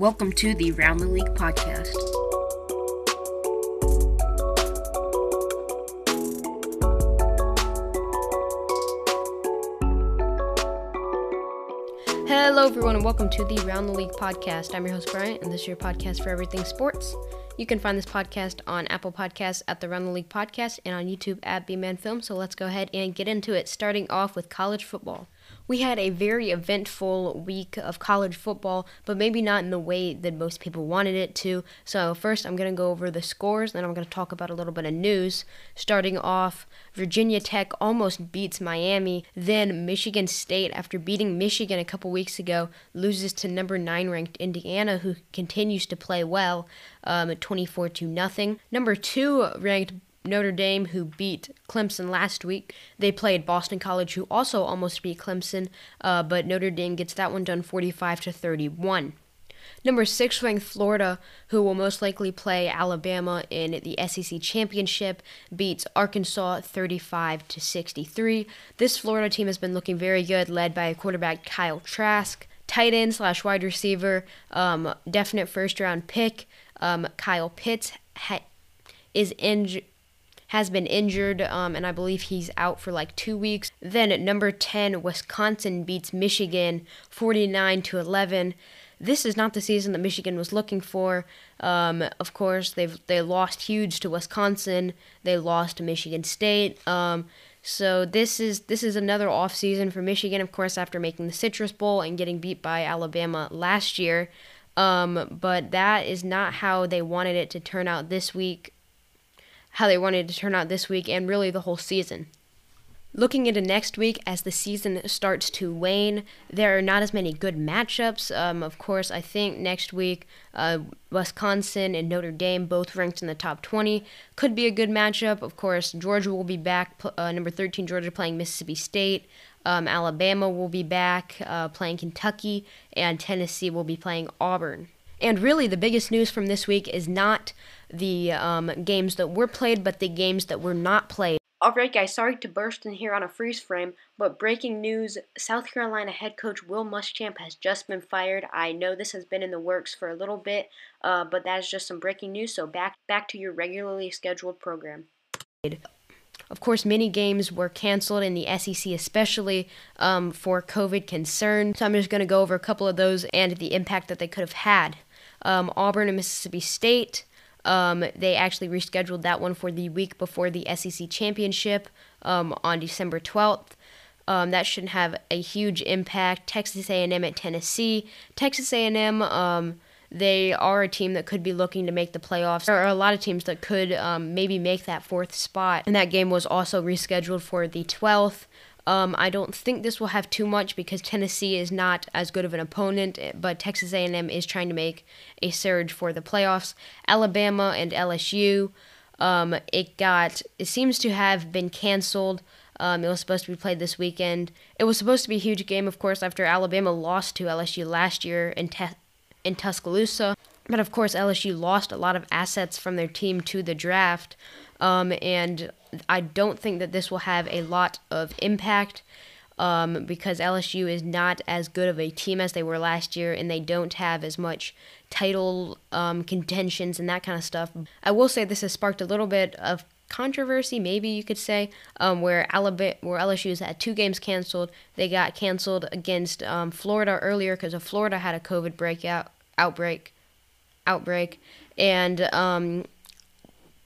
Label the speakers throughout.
Speaker 1: Welcome to the Round the League podcast.
Speaker 2: Hello, everyone, and welcome to the Round the League podcast. I'm your host, Bryant, and this is your podcast for everything sports. You can find this podcast on Apple Podcasts at the Round the League podcast and on YouTube at B Man Film. So let's go ahead and get into it, starting off with college football we had a very eventful week of college football, but maybe not in the way that most people wanted it to. So, first, I'm going to go over the scores, then I'm going to talk about a little bit of news. Starting off, Virginia Tech almost beats Miami. Then, Michigan State, after beating Michigan a couple weeks ago, loses to number 9 ranked Indiana, who continues to play well, um, 24 to nothing. Number 2 ranked Notre Dame, who beat Clemson last week. They played Boston College, who also almost beat Clemson, uh, but Notre Dame gets that one done 45 to 31. Number six ranked Florida, who will most likely play Alabama in the SEC championship, beats Arkansas 35 to 63. This Florida team has been looking very good, led by quarterback Kyle Trask, tight end slash wide receiver, um, definite first round pick. Um, Kyle Pitts ha- is injured has been injured, um, and I believe he's out for like two weeks. Then at number 10, Wisconsin beats Michigan 49 to 11. This is not the season that Michigan was looking for. Um, of course, they've they lost huge to Wisconsin. They lost to Michigan State. Um, so this is this is another off season for Michigan, of course, after making the Citrus Bowl and getting beat by Alabama last year. Um, but that is not how they wanted it to turn out this week how they wanted to turn out this week and really the whole season. Looking into next week, as the season starts to wane, there are not as many good matchups. Um, of course, I think next week, uh, Wisconsin and Notre Dame, both ranked in the top 20, could be a good matchup. Of course, Georgia will be back, uh, number 13, Georgia playing Mississippi State. Um, Alabama will be back uh, playing Kentucky, and Tennessee will be playing Auburn. And really, the biggest news from this week is not the um, games that were played, but the games that were not played. Alright, guys, sorry to burst in here on a freeze frame, but breaking news South Carolina head coach Will Muschamp has just been fired. I know this has been in the works for a little bit, uh, but that is just some breaking news, so back, back to your regularly scheduled program. Of course, many games were canceled in the SEC, especially um, for COVID concerns. So I'm just going to go over a couple of those and the impact that they could have had. Um, Auburn and Mississippi State. Um, they actually rescheduled that one for the week before the SEC championship um, on December 12th. Um, that shouldn't have a huge impact. Texas A&M at Tennessee. Texas A&M, um, they are a team that could be looking to make the playoffs. There are a lot of teams that could um, maybe make that fourth spot. And that game was also rescheduled for the 12th. Um, I don't think this will have too much because Tennessee is not as good of an opponent, but Texas A&M is trying to make a surge for the playoffs. Alabama and LSU, um, it got it seems to have been canceled. Um, it was supposed to be played this weekend. It was supposed to be a huge game, of course, after Alabama lost to LSU last year in te- in Tuscaloosa. But of course, LSU lost a lot of assets from their team to the draft. Um, and I don't think that this will have a lot of impact um, because LSU is not as good of a team as they were last year, and they don't have as much title um, contentions and that kind of stuff. I will say this has sparked a little bit of controversy, maybe you could say, um, where Alabama, where LSU's had two games canceled. They got canceled against um, Florida earlier because Florida had a COVID breakout outbreak, outbreak, and um,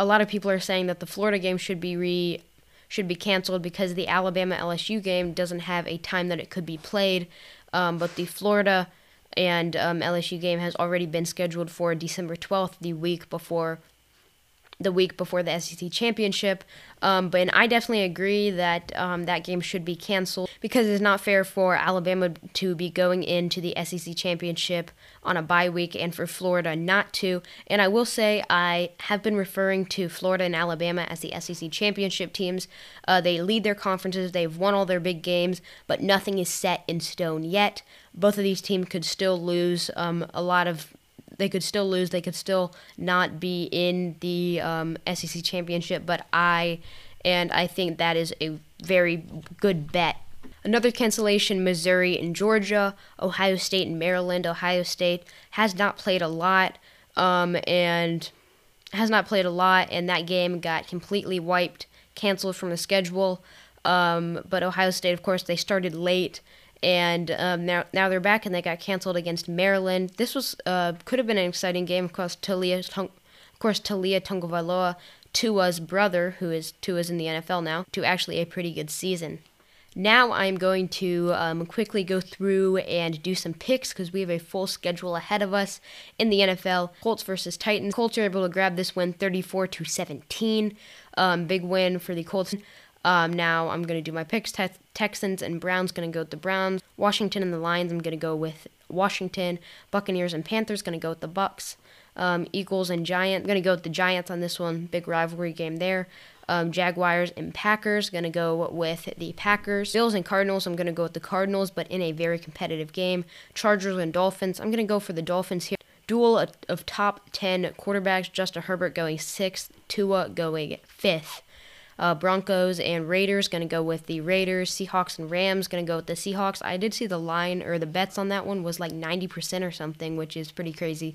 Speaker 2: a lot of people are saying that the Florida game should be re should be canceled because the Alabama LSU game doesn't have a time that it could be played. Um, but the Florida and um, LSU game has already been scheduled for December 12th, the week before the week before the SEC championship. Um, but I definitely agree that um, that game should be canceled because it's not fair for Alabama to be going into the SEC championship on a bye week and for Florida not to. And I will say I have been referring to Florida and Alabama as the SEC championship teams. Uh, they lead their conferences, they've won all their big games, but nothing is set in stone yet. Both of these teams could still lose um, a lot of they could still lose. They could still not be in the um, SEC championship. But I, and I think that is a very good bet. Another cancellation Missouri and Georgia, Ohio State and Maryland. Ohio State has not played a lot um, and has not played a lot, and that game got completely wiped, canceled from the schedule. Um, but Ohio State, of course, they started late. And um, now, now they're back, and they got canceled against Maryland. This was uh, could have been an exciting game. Of course, Talia, of course, Taulia Tagovailoa, Tua's brother, who is Tua's in the NFL now, to actually a pretty good season. Now I'm going to um, quickly go through and do some picks because we have a full schedule ahead of us in the NFL. Colts versus Titans. Colts are able to grab this win 34 to 17. Um, big win for the Colts. Um, now I'm going to do my picks. Te- Texans and Browns going to go with the Browns. Washington and the Lions. I'm going to go with Washington. Buccaneers and Panthers going to go with the Bucks. Um, Eagles and Giants. I'm going to go with the Giants on this one. Big rivalry game there. Um, Jaguars and Packers, going to go with the Packers. Bills and Cardinals, I'm going to go with the Cardinals, but in a very competitive game. Chargers and Dolphins, I'm going to go for the Dolphins here. Duel of top 10 quarterbacks, Justin Herbert going sixth, Tua going fifth. Uh, Broncos and Raiders going to go with the Raiders. Seahawks and Rams going to go with the Seahawks. I did see the line or the bets on that one was like 90% or something, which is pretty crazy.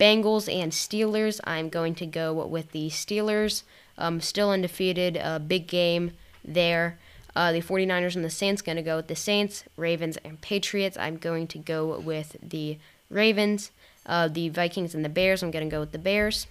Speaker 2: Bengals and Steelers. I'm going to go with the Steelers. Um, still undefeated. A big game there. Uh, the 49ers and the Saints going to go with the Saints. Ravens and Patriots. I'm going to go with the Ravens. Uh, the Vikings and the Bears. I'm going to go with the Bears.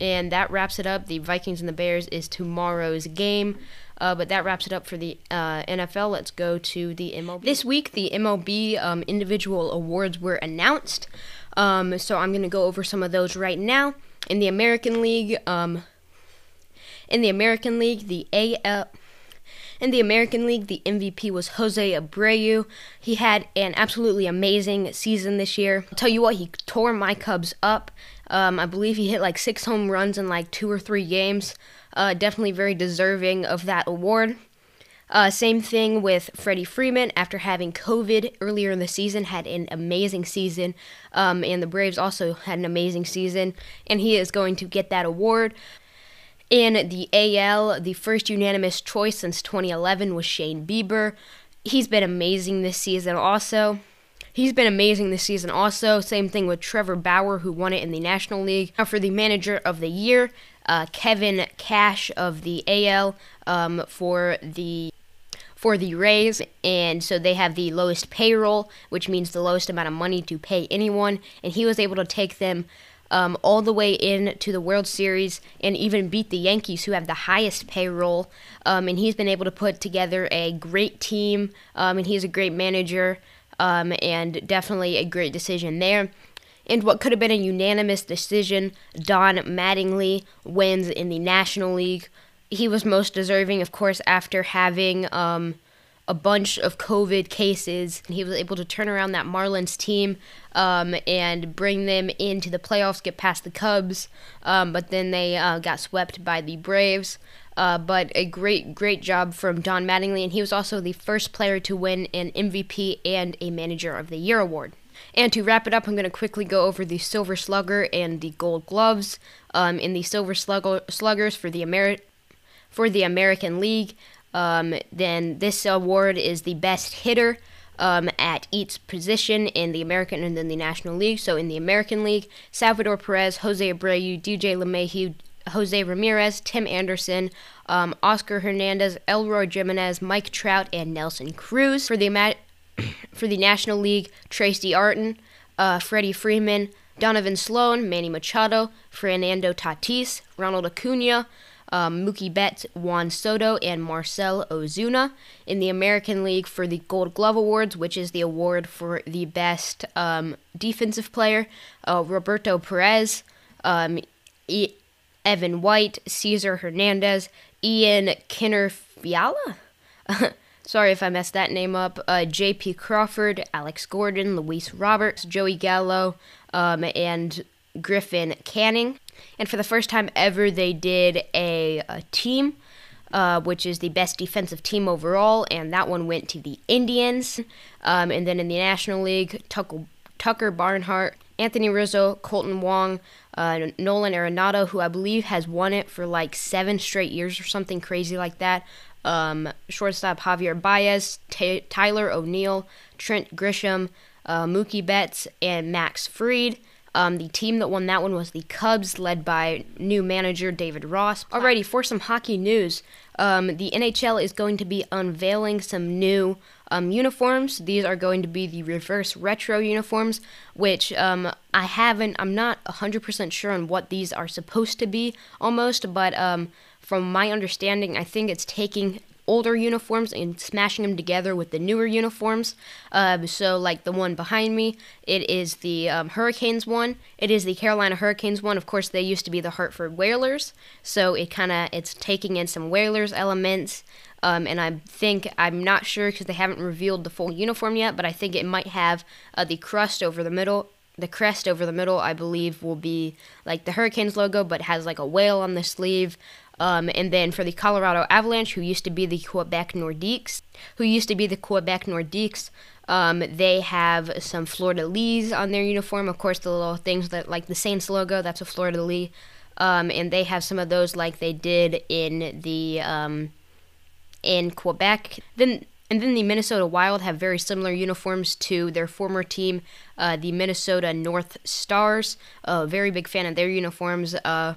Speaker 2: And that wraps it up. The Vikings and the Bears is tomorrow's game. Uh, but that wraps it up for the uh, NFL. Let's go to the MLB. This week, the MLB um, individual awards were announced. Um, so I'm going to go over some of those right now. In the American League, um, in the American League, the AL. In the American League, the MVP was Jose Abreu. He had an absolutely amazing season this year. I'll tell you what, he tore my Cubs up. Um, I believe he hit like six home runs in like two or three games. Uh, definitely very deserving of that award. Uh, same thing with Freddie Freeman. After having COVID earlier in the season, had an amazing season, um, and the Braves also had an amazing season, and he is going to get that award. In the AL, the first unanimous choice since 2011 was Shane Bieber. He's been amazing this season also. He's been amazing this season also. Same thing with Trevor Bauer, who won it in the National League. Now, for the Manager of the Year, uh, Kevin Cash of the AL um, for the for the Rays, and so they have the lowest payroll, which means the lowest amount of money to pay anyone, and he was able to take them um, all the way into the World Series and even beat the Yankees, who have the highest payroll. Um, and he's been able to put together a great team, um, and he's a great manager, um, and definitely a great decision there. And what could have been a unanimous decision, Don Mattingly wins in the National League. He was most deserving, of course, after having um, a bunch of COVID cases. And he was able to turn around that Marlins team um, and bring them into the playoffs, get past the Cubs, um, but then they uh, got swept by the Braves. Uh, but a great, great job from Don Mattingly, and he was also the first player to win an MVP and a Manager of the Year award. And to wrap it up, I'm going to quickly go over the Silver Slugger and the Gold Gloves. Um, in the Silver Slugger, Sluggers for the Ameri- for the American League, um, then this award is the best hitter um, at each position in the American and then the National League. So in the American League, Salvador Perez, Jose Abreu, DJ LeMahieu, Jose Ramirez, Tim Anderson, um, Teoscar Hernandez, Eloy Jimenez, Mike Trout, and Nelson Cruz. For the for the National League, Travis d'Arnaud, uh, Freddie Freeman, Donovan Solano, Manny Machado, Fernando Tatis, Ronald Acuna, um, Mookie Betts, Juan Soto, and Marcell Ozuna in the American League for the Gold Glove Awards, which is the award for the best um, defensive player. Uh, Roberto Perez, um, e- Evan White, Cesar Hernandez, Ian Kinner Fiala. Sorry if I messed that name up. Uh, J.P. Crawford, Alex Gordon, Luis Roberts, Joey Gallo, um, and Griffin Canning. And for the first time ever, they did a, a team, uh, which is the best defensive team overall, and that one went to the Indians. Um, and then in the National League, Tucker, Tucker Barnhart, Anthony Rizzo, Kolten Wong, uh, Nolan Arenado, who I believe has won it for like seven straight years or something crazy like that. um, shortstop Javier Baez, T- Tyler O'Neill, Trent Grisham, uh, Mookie Betts, and Max Fried. Um, the team that won that one was the Cubs, led by new manager David Ross. Alrighty, for some hockey news, um, the NHL is going to be unveiling some new um, uniforms. These are going to be the reverse retro uniforms, which um, I haven't, I'm not 100% sure on what these are supposed to be almost, but um, from my understanding, I think it's taking older uniforms and smashing them together with the newer uniforms. Uh, so, like the one behind me, it is the um, Hurricanes one. It is the Carolina Hurricanes one. Of course, they used to be the Hartford Whalers, so it kind of it's taking in some Whalers elements. Um, and I think I'm not sure because they haven't revealed the full uniform yet, but I think it might have uh, the crust over the middle the crest over the middle, I believe, will be like the Hurricanes logo, but has like a whale on the sleeve. Um, and then for the Colorado Avalanche, who used to be the Quebec Nordiques, who used to be the Quebec Nordiques, um, they have some de lis on their uniform. Of course, the little things that like the Saints logo, that's a de lis. Um, and they have some of those like they did in the um, in Quebec. Then and then the Minnesota Wild have very similar uniforms to their former team, uh, the Minnesota North Stars. A uh, very big fan of their uniforms. Uh,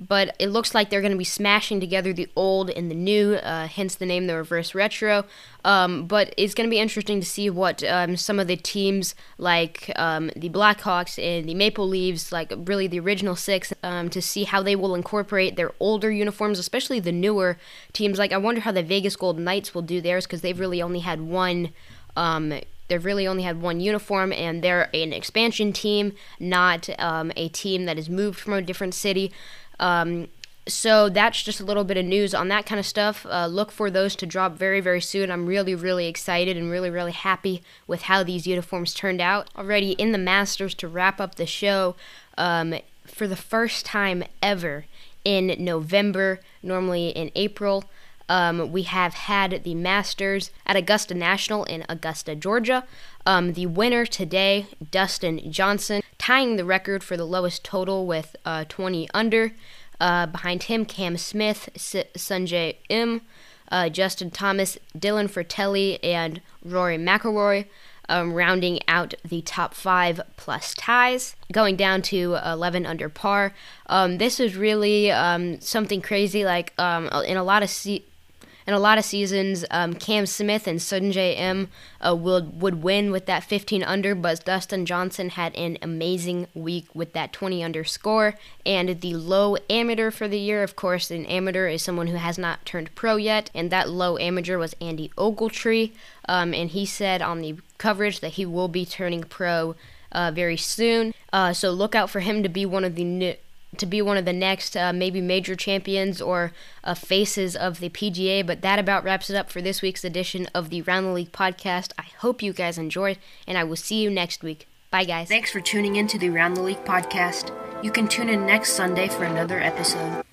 Speaker 2: but it looks like they're going to be smashing together the old and the new, uh, hence the name the Reverse Retro. Um, but it's going to be interesting to see what um, some of the teams like um, the Blackhawks and the Maple Leaves, like really the original six, um, to see how they will incorporate their older uniforms, especially the newer teams. Like I wonder how the Vegas Golden Knights will do theirs because they've really only had one um, they've really only had one uniform and they're an expansion team, not um, a team that has moved from a different city. Um, so that's just a little bit of news on that kind of stuff. Uh, look for those to drop very, very soon. I'm really, really excited and really, really happy with how these uniforms turned out. Already in the Masters to wrap up the show um, for the first time ever in November, normally in April. Um, we have had the Masters at Augusta National in Augusta, Georgia. Um, the winner today, Dustin Johnson, tying the record for the lowest total with uh, 20 under. Uh, behind him, Cam Smith, S- Sungjae Im, uh, Justin Thomas, Dylan Frittelli, and Rory McIlroy. Um, rounding out the top five plus ties, going down to 11 under par. Um, this is really um, something crazy. Like um, in a lot of se- in a lot of seasons, um, Cam Smith and Sungjae Im uh, would would win with that 15 under, but Dustin Johnson had an amazing week with that 20 under score. And the low amateur for the year, of course, an amateur is someone who has not turned pro yet, and that low amateur was Andy Ogletree, um, and he said on the coverage that he will be turning pro. Uh, very soon, uh, so look out for him to be one of the new, to be one of the next uh, maybe major champions or uh, faces of the PGA. But that about wraps it up for this week's edition of the Round the League podcast. I hope you guys enjoyed, and I will see you next week. Bye, guys.
Speaker 1: Thanks for tuning in to the Round the League podcast. You can tune in next Sunday for another episode.